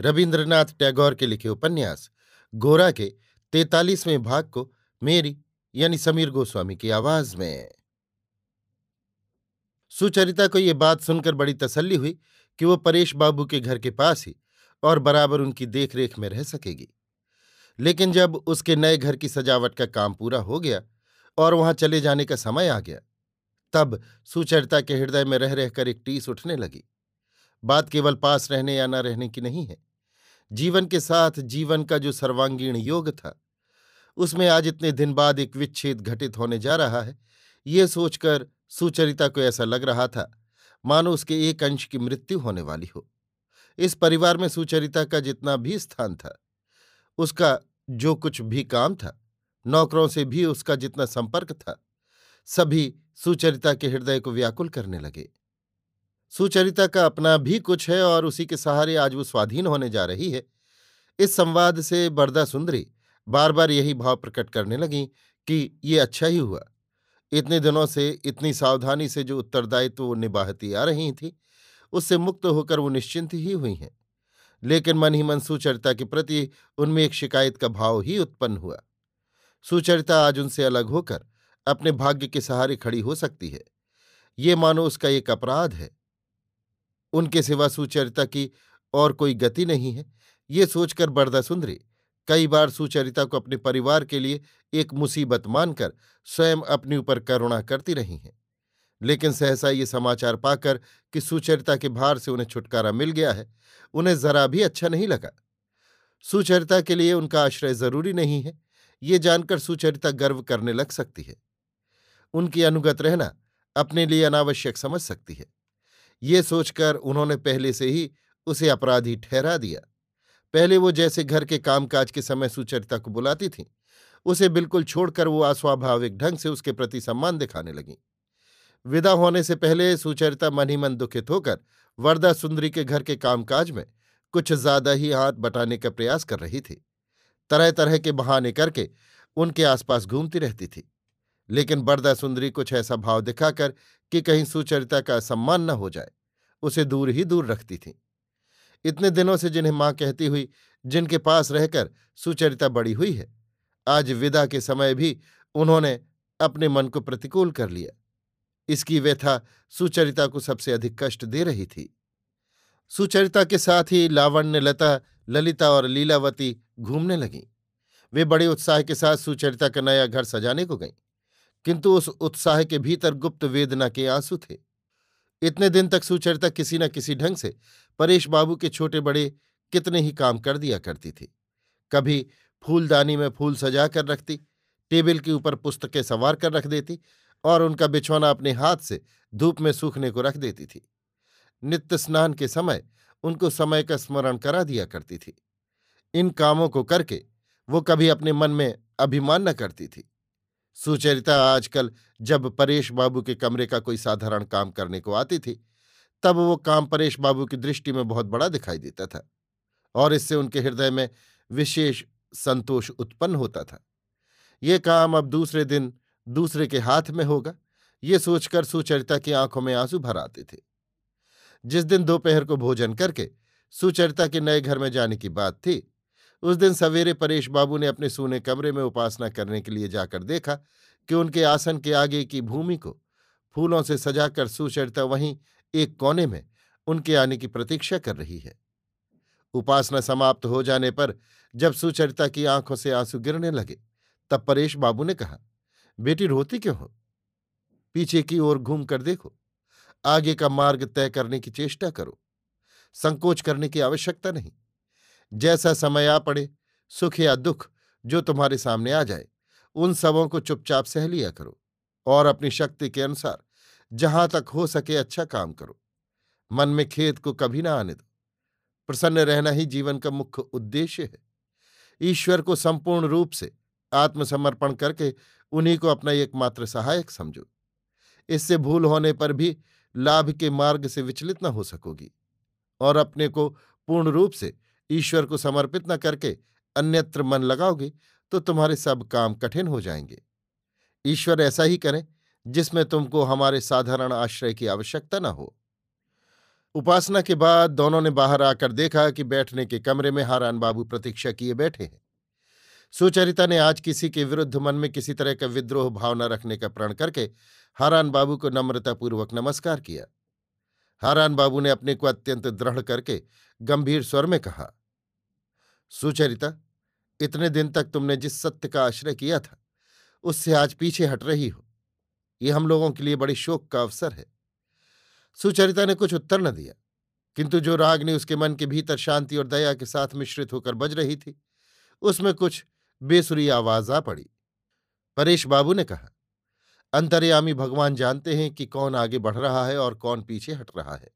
रविन्द्रनाथ टैगोर के लिखे उपन्यास, गोरा के तैतालीसवें भाग को मेरी, यानी समीर गोस्वामी की आवाज़ में। सुचरिता को ये बात सुनकर बड़ी तसल्ली हुई कि वो परेश बाबू के घर के पास ही और बराबर उनकी देखरेख में रह सकेगी। लेकिन जब उसके नए घर की सजावट का काम पूरा हो गया और वहाँ चले जाने का समय आ गया, तब सुचरिता के हृदय में रह रहकर एक टीस उठने लगी। बात केवल पास रहने या न रहने की नहीं है जीवन के साथ जीवन का जो सर्वांगीण योग था, उसमें आज इतने दिन बाद एक विच्छेद घटित होने जा रहा है। ये सोचकर सुचरिता को ऐसा लग रहा था, मानो उसके एक अंश की मृत्यु होने वाली हो। इस परिवार में सुचरिता का जितना भी स्थान था, उसका जो कुछ भी काम था, नौकरों से भी उसका जितना संपर्क था, सभी सुचरिता के हृदय को व्याकुल करने लगे। सुचरिता का अपना भी कुछ है और उसी के सहारे आज वो स्वाधीन होने जा रही है। इस संवाद से बरदा सुंदरी बार बार यही भाव प्रकट करने लगी कि ये अच्छा ही हुआ। इतने दिनों से, इतनी सावधानी से जो उत्तरदायित्व वो निभाती आ रही थी, उससे मुक्त होकर वो निश्चिंत ही हुई हैं। लेकिन मन ही मन सुचरिता के प्रति उनमें एक शिकायत का भाव ही उत्पन्न हुआ। सुचरिता आज उनसे अलग होकर अपने भाग्य के सहारे खड़ी हो सकती है। ये मानो उसका एक अपराध है। उनके सिवा सुचरिता की और कोई गति नहीं है। ये सोचकर बरदा सुंदरी, कई बार सुचरिता को अपने परिवार के लिए एक मुसीबत मानकर स्वयं अपने ऊपर करुणा करती रही हैं। लेकिन सहसा ये समाचार पाकर कि सुचरिता के भार से उन्हें छुटकारा मिल गया है, उन्हें जरा भी अच्छा नहीं लगा। सुचरिता के लिए उनका आश्रय ज़रूरी नहीं है, ये जानकर सुचरिता गर्व करने लग सकती है। उनकी अनुगत रहना अपने लिए अनावश्यक समझ सकती है। ये सोचकर उन्होंने पहले से ही उसे अपराधी ठहरा दिया। पहले वो जैसे घर के कामकाज के समय सुचरिता को बुलाती थी, उसे बिल्कुल छोड़कर वो अस्वाभाविक ढंग से उसके प्रति सम्मान दिखाने लगी। विदा होने से पहले सुचरिता मन ही मन दुखित होकर वरदा सुंदरी के घर के कामकाज में कुछ ज़्यादा ही हाथ बटाने का प्रयास कर रही थी। तरह तरह के बहाने करके उनके आसपास घूमती रहती थी। लेकिन बरदा सुंदरी कुछ ऐसा भाव दिखाकर कि कहीं सुचरिता का सम्मान न हो जाए, उसे दूर ही दूर रखती थी। इतने दिनों से जिन्हें माँ कहती हुई, जिनके पास रहकर सुचरिता बड़ी हुई है, आज विदा के समय भी उन्होंने अपने मन को प्रतिकूल कर लिया। इसकी व्यथा सुचरिता को सबसे अधिक कष्ट दे रही थी। सुचरिता के साथ ही लावण्य, लता, ललिता और लीलावती घूमने लगीं। वे बड़े उत्साह के साथ सुचरिता का नया घर सजाने को गईं। किंतु उस उत्साह के भीतर गुप्त वेदना के आँसू थे। इतने दिन तक सुचरिता किसी न किसी ढंग से परेश बाबू के छोटे बड़े कितने ही काम कर दिया करती थी। कभी फूलदानी में फूल सजा कर रखती, टेबल के ऊपर पुस्तकें सवार कर रख देती और उनका बिछौना अपने हाथ से धूप में सूखने को रख देती थी। नित्य स्नान के समय उनको समय का स्मरण करा दिया करती थी। इन कामों को करके वो कभी अपने मन में अभिमान न करती थी। सुचरिता आजकल जब परेश बाबू के कमरे का कोई साधारण काम करने को आती थी, तब वो काम परेश बाबू की दृष्टि में बहुत बड़ा दिखाई देता था और इससे उनके हृदय में विशेष संतोष उत्पन्न होता था। ये काम अब दूसरे दिन दूसरे के हाथ में होगा, ये सोचकर सुचरिता की आँखों में आँसू भर आते थे। जिस दिन दोपहर को भोजन करके सुचरिता के नए घर में जाने की बात थी उस दिन सवेरे परेश बाबू ने अपने सोने कमरे में उपासना करने के लिए जाकर देखा कि उनके आसन के आगे की भूमि को फूलों से सजाकर सुचरिता वहीं एक कोने में उनके आने की प्रतीक्षा कर रही है। उपासना समाप्त हो जाने पर जब सुचरिता की आँखों से आँसू गिरने लगे, तब परेश बाबू ने कहा, बेटी, रोती क्यों हो? पीछे की ओर घूम कर देखो। आगे का मार्ग तय करने की चेष्टा करो। संकोच करने की आवश्यकता नहीं। जैसा समय आ पड़े, सुख या दुख जो तुम्हारे सामने आ जाए, उन सबों को चुपचाप सह लिया करो और अपनी शक्ति के अनुसार जहाँ तक हो सके अच्छा काम करो। मन में खेत को कभी ना आने दो। प्रसन्न रहना ही जीवन का मुख्य उद्देश्य है। ईश्वर को संपूर्ण रूप से आत्मसमर्पण करके उन्हीं को अपना एकमात्र सहायक समझो। इससे भूल होने पर भी लाभ के मार्ग से विचलित न हो सकोगी और अपने को पूर्ण रूप से ईश्वर को समर्पित न करके अन्यत्र मन लगाओगे तो तुम्हारे सब काम कठिन हो जाएँगे। ईश्वर ऐसा ही करें, जिसमें तुमको हमारे साधारण आश्रय की आवश्यकता न हो। उपासना के बाद दोनों ने बाहर आकर देखा कि बैठने के कमरे में हारान बाबू प्रतीक्षा किए बैठे हैं। सुचरिता ने आज किसी के विरुद्ध मन में किसी तरह का विद्रोह भाव न रखने का प्रण करके हारान बाबू को नम्रतापूर्वक नमस्कार किया। हारान बाबू ने अपने को अत्यंत दृढ़ करके गंभीर स्वर में कहा सुचरिता, इतने दिन तक तुमने जिस सत्य का आश्रय किया था, उससे आज पीछे हट रही हो। ये हम लोगों के लिए बड़े शोक का अवसर है। सुचरिता ने कुछ उत्तर न दिया, किंतु जो रागनी उसके मन के भीतर शांति और दया के साथ मिश्रित होकर बज रही थी, उसमें कुछ बेसुरी आवाज़ आ पड़ी। परेश बाबू ने कहा, अंतर्यामी भगवान जानते हैं कि कौन आगे बढ़ रहा है और कौन पीछे हट रहा है।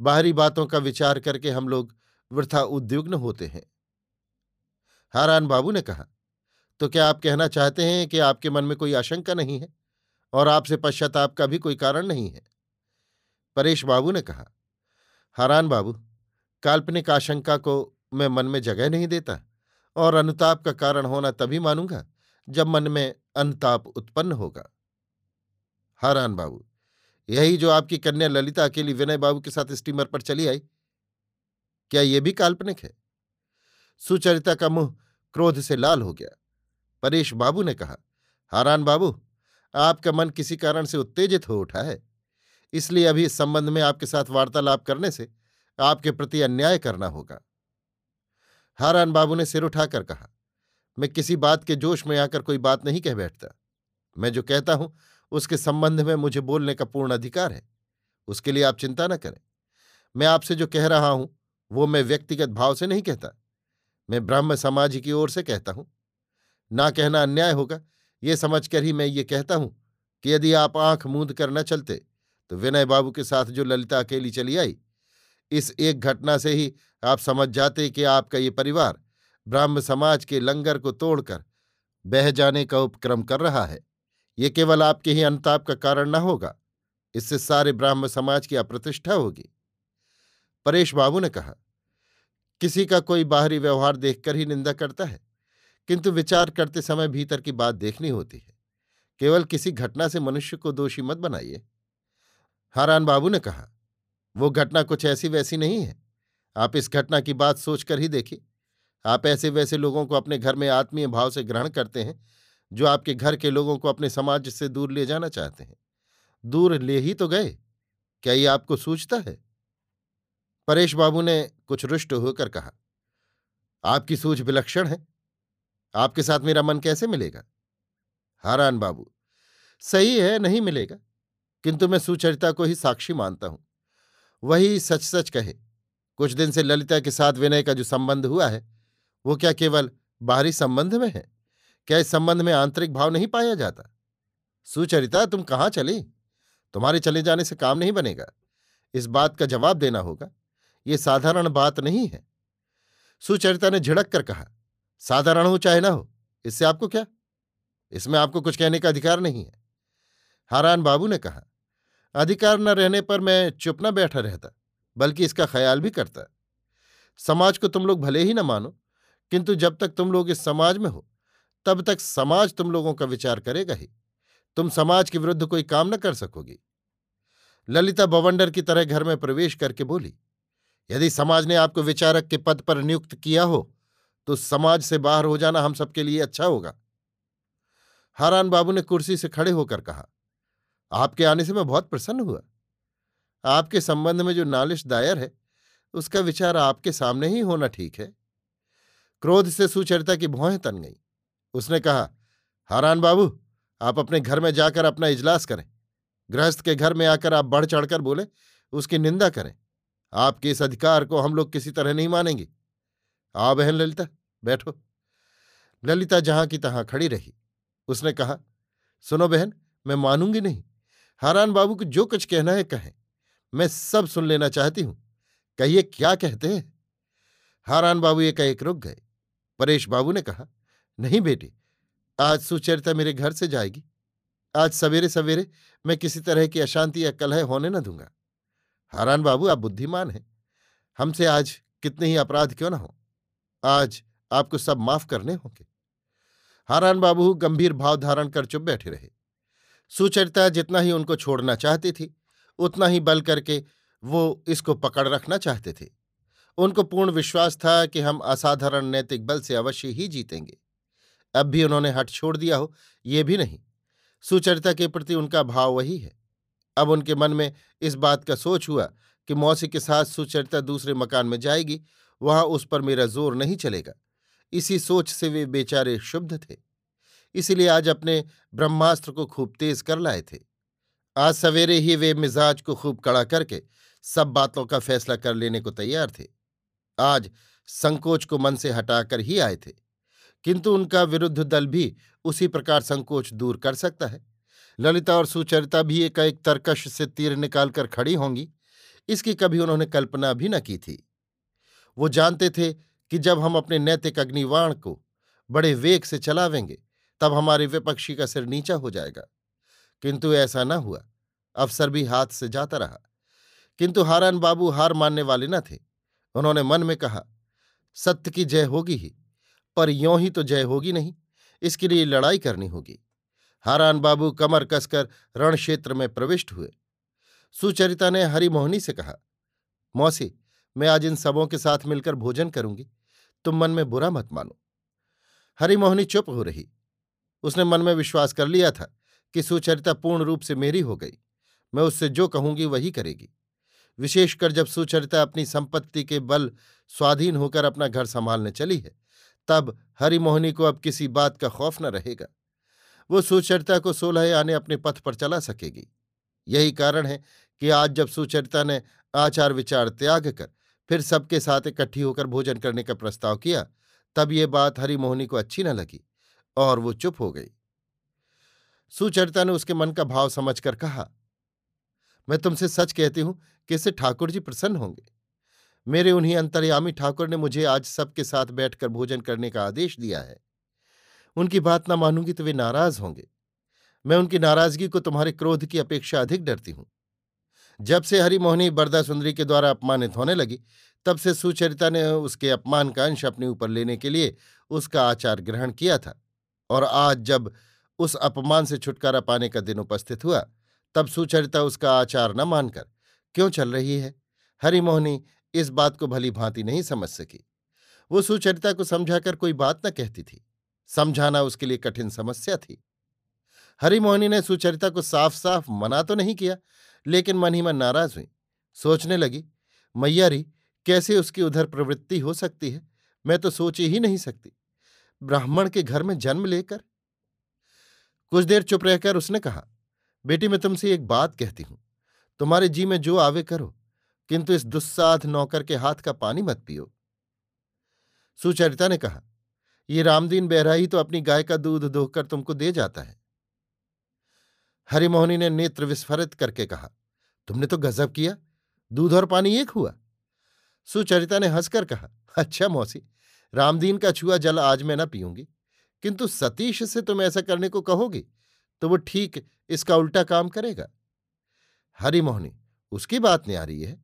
बाहरी बातों का विचार करके हम लोग वृथा उद्युग्न होते हैं। हारान बाबू ने कहा तो क्या आप कहना चाहते हैं कि आपके मन में कोई आशंका नहीं है? और आपसे पश्चाताप का भी कोई कारण नहीं है? परेश बाबू ने कहा, हारान बाबू, काल्पनिक आशंका को मैं मन में जगह नहीं देता, और अनुताप का कारण होना तभी मानूँगा जब मन में अनुताप उत्पन्न होगा। हारान बाबू, यही जो आपकी कन्या ललिता अकेली विनय बाबू के साथ स्टीमर पर चली आई क्या ये भी काल्पनिक है? सुचरिता का मुँह क्रोध से लाल हो गया। परेश बाबू ने कहा, हारान बाबू, आपका मन किसी कारण से उत्तेजित हो उठा है। इसलिए अभी इस संबंध में आपके साथ वार्तालाप करने से आपके प्रति अन्याय करना होगा। हारान बाबू ने सिर उठाकर कहा, मैं किसी बात के जोश में आकर कोई बात नहीं कह बैठता। मैं जो कहता हूँ, उसके संबंध में मुझे बोलने का पूर्ण अधिकार है। उसके लिए आप चिंता न करें। मैं आपसे जो कह रहा हूँ वो मैं व्यक्तिगत भाव से नहीं कहता। मैं ब्राह्म समाज की ओर से कहता हूँ। ना कहना अन्याय होगा, ये समझकर ही मैं ये कहता हूँ कि यदि आप आँख मूंद कर न चलते तो विनय बाबू के साथ जो ललिता अकेली चली आई, इस एक घटना से ही आप समझ जाते कि आपका ये परिवार ब्राह्म समाज के लंगर को तोड़कर बह जाने का उपक्रम कर रहा है। ये केवल आपके ही अनुताप का कारण न होगा, इससे सारे ब्राह्म समाज की अप्रतिष्ठा होगी। परेश बाबू ने कहा, किसी का कोई बाहरी व्यवहार देखकर ही निंदा करता है, किंतु विचार करते समय भीतर की बात देखनी होती है। केवल किसी घटना से मनुष्य को दोषी मत बनाइए। हारान बाबू ने कहा, वो घटना कुछ ऐसी वैसी नहीं है। आप इस घटना की बात सोचकर ही देखिए। आप ऐसे वैसे लोगों को अपने घर में आत्मीय भाव से ग्रहण करते हैं, जो आपके घर के लोगों को अपने समाज से दूर ले जाना चाहते हैं। दूर ले ही तो गए। क्या ये आपको सूझता है? परेश बाबू ने कुछ रुष्ट होकर कहा, आपकी सूझ विलक्षण है। आपके साथ मेरा मन कैसे मिलेगा? हारान बाबू, सही है, नहीं मिलेगा, किंतु मैं सुचरिता को ही साक्षी मानता हूँ। वही सच सच कहे, कुछ दिन से ललिता के साथ विनय का जो संबंध हुआ है, वो क्या केवल बाहरी संबंध में है? क्या इस संबंध में आंतरिक भाव नहीं पाया जाता? सुचरिता, तुम कहाँ चली? तुम्हारे चले जाने से काम नहीं बनेगा। इस बात का जवाब देना होगा। ये साधारण बात नहीं है। सुचरिता ने झिड़क कर कहा, साधारण हो चाहे ना हो, इससे आपको क्या? इसमें आपको कुछ कहने का अधिकार नहीं है। हारान बाबू ने कहा, अधिकार न रहने पर मैं चुप न बैठा रहता, बल्कि इसका ख्याल भी करता। समाज को तुम लोग भले ही न मानो, किंतु जब तक तुम लोग इस समाज में हो, तब तक समाज तुम लोगों का विचार करेगा ही। तुम समाज के विरुद्ध कोई काम न कर सकोगी। ललिता बवंडर की तरह घर में प्रवेश करके बोली यदि समाज ने आपको विचारक के पद पर नियुक्त किया हो तो समाज से बाहर हो जाना हम सबके लिए अच्छा होगा। हारान बाबू ने कुर्सी से खड़े होकर कहा, आपके आने से मैं बहुत प्रसन्न हुआ। आपके संबंध में जो नालिश दायर है, उसका विचार आपके सामने ही होना ठीक है। क्रोध से सुचरिता की भौहें तन गई। उसने कहा, हारान बाबू, आप अपने घर में जाकर अपना इजलास करें। गृहस्थ के घर में आकर आप बढ़ चढ़कर बोले, उसकी निंदा करें। आपके इस अधिकार को हम लोग किसी तरह नहीं मानेंगे। आ बहन ललिता, बैठो। ललिता जहाँ की तहां खड़ी रही। उसने कहा, सुनो बहन, मैं मानूँगी नहीं। हारान बाबू को जो कुछ कहना है कहें। मैं सब सुन लेना चाहती हूँ। कहिए क्या कहते हैं? हारान बाबू एक एक रुक गए। परेश बाबू ने कहा, नहीं बेटी, आज सुचरिता मेरे घर से जाएगी। आज सवेरे सवेरे मैं किसी तरह की अशांति या कलह होने न दूँगा। हारान बाबू, आप बुद्धिमान हैं। हमसे आज कितने ही अपराध क्यों ना हो? आज आपको सब माफ़ करने होंगे। हारान बाबू, गंभीर भाव धारण कर चुप बैठे रहे। सुचरिता जितना ही उनको छोड़ना चाहती थी, उतना ही बल करके वो इसको पकड़ रखना चाहते थे। उनको पूर्ण विश्वास था कि हम असाधारण नैतिक बल से अवश्य ही जीतेंगे। अब भी उन्होंने हट छोड़ दिया हो, ये भी नहीं। सुचरिता के प्रति उनका भाव वही है। अब उनके मन में इस बात का सोच हुआ कि मौसी के साथ सुचरिता दूसरे मकान में जाएगी, वहाँ उस पर मेरा ज़ोर नहीं चलेगा। इसी सोच से वे बेचारे शुद्ध थे। इसीलिए आज अपने ब्रह्मास्त्र को खूब तेज कर लाए थे। आज सवेरे ही वे मिजाज को खूब कड़ा करके सब बातों का फैसला कर लेने को तैयार थे। आज संकोच को मन से हटाकर ही आए थे। किंतु उनका विरुद्ध दल भी उसी प्रकार संकोच दूर कर सकता है। ललिता और सुचरिता भी एक एक तरकश से तीर निकालकर खड़ी होंगी। इसकी कभी उन्होंने कल्पना भी न की थी। वो जानते थे कि जब हम अपने नैतिक अग्निवाण को बड़े वेग से चलावेंगे, तब हमारे विपक्षी का सिर नीचा हो जाएगा। किंतु ऐसा न हुआ। अफसर भी हाथ से जाता रहा। किंतु हारान बाबू हार मानने वाले न थे। उन्होंने मन में कहा, सत्य की जय होगी ही, पर यों ही तो जय होगी नहीं। इसके लिए लड़ाई करनी होगी। हारान बाबू कमर कसकर रण क्षेत्र में प्रविष्ट हुए। सुचरिता ने हरिमोहनी से कहा, मौसी, मैं आज इन सबों के साथ मिलकर भोजन करूँगी। तुम मन में बुरा मत मानो हरिमोहनी चुप हो रही। उसने मन में विश्वास कर लिया था कि सुचरिता पूर्ण रूप से मेरी हो गई। मैं उससे जो कहूँगी वही करेगी। विशेषकर जब सुचरिता अपनी संपत्ति के बल स्वाधीन होकर अपना घर संभालने चली है, तब हरिमोहनी को अब किसी बात का खौफ न रहेगा। वो सुचरिता को सोलह आने अपने पथ पर चला सकेगी। यही कारण है कि आज जब सुचरिता ने आचार विचार त्याग कर फिर सबके साथ इकट्ठी होकर भोजन करने का प्रस्ताव किया, तब ये बात हरिमोहनी को अच्छी न लगी और वो चुप हो गई। सुचरिता ने उसके मन का भाव समझकर कहा, मैं तुमसे सच कहती हूँ कि इससे ठाकुर जी प्रसन्न होंगे। मेरे उन्हीं अंतर्यामी ठाकुर ने मुझे आज सबके साथ बैठकर भोजन करने का आदेश दिया है। उनकी बात ना मानूँगी तो वे नाराज़ होंगे। मैं उनकी नाराज़गी को तुम्हारे क्रोध की अपेक्षा अधिक डरती हूँ। जब से हरिमोहनी बरदा सुंदरी के द्वारा अपमानित होने लगी, तब से सुचरिता ने उसके अपमान का अंश अपने ऊपर लेने के लिए उसका आचार ग्रहण किया था। और आज जब उस अपमान से छुटकारा पाने का दिन उपस्थित हुआ, तब सुचरिता उसका आचार न मानकर, क्यों चल रही है? हरिमोहनी इस बात को भली भांति नहीं समझ सकी। वो सुचरिता को समझाकर कोई बात न कहती थी। समझाना उसके लिए कठिन समस्या थी। हरिमोहनी ने सुचरिता को साफ़ साफ़ मना तो नहीं किया, लेकिन मन ही मन नाराज़ हुई। सोचने लगी मैयारी कैसे उसकी उधर प्रवृत्ति हो सकती है? मैं तो सोच ही नहीं सकती। ब्राह्मण के घर में जन्म लेकर? कुछ देर चुप रहकर उसने कहा, बेटी, मैं तुमसे एक बात कहती हूँ। तुम्हारे जी में जो आवे करो, किंतु इस दुस्साध नौकर के हाथ का पानी मत पियो। सुचरिता ने कहा ये रामदीन बहराई तो अपनी गाय का दूध दोहकर तुमको दे जाता है। हरिमोहनी ने नेत्र विस्फरित करके कहा, तुमने तो गजब किया, दूध और पानी एक हुआ। सुचरिता ने हंसकर कहा अच्छा मौसी, रामदीन का छुआ जल आज मैं न पीऊँगी, किंतु सतीश से तुम ऐसा करने को कहोगी तो वो ठीक इसका उल्टा काम करेगा। हरिमोहनी, उसकी बात नहीं आ रही है।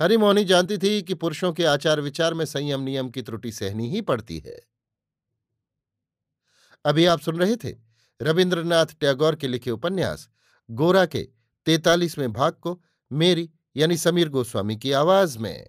हरिमोहनी जानती थी कि पुरुषों के आचार विचार में संयम नियम की त्रुटि सहनी ही पड़ती है। अभी आप सुन रहे थे रविन्द्रनाथ टैगोर के लिखे उपन्यास, गोरा के तैतालीसवें भाग को मेरी यानी समीर गोस्वामी की आवाज़ में।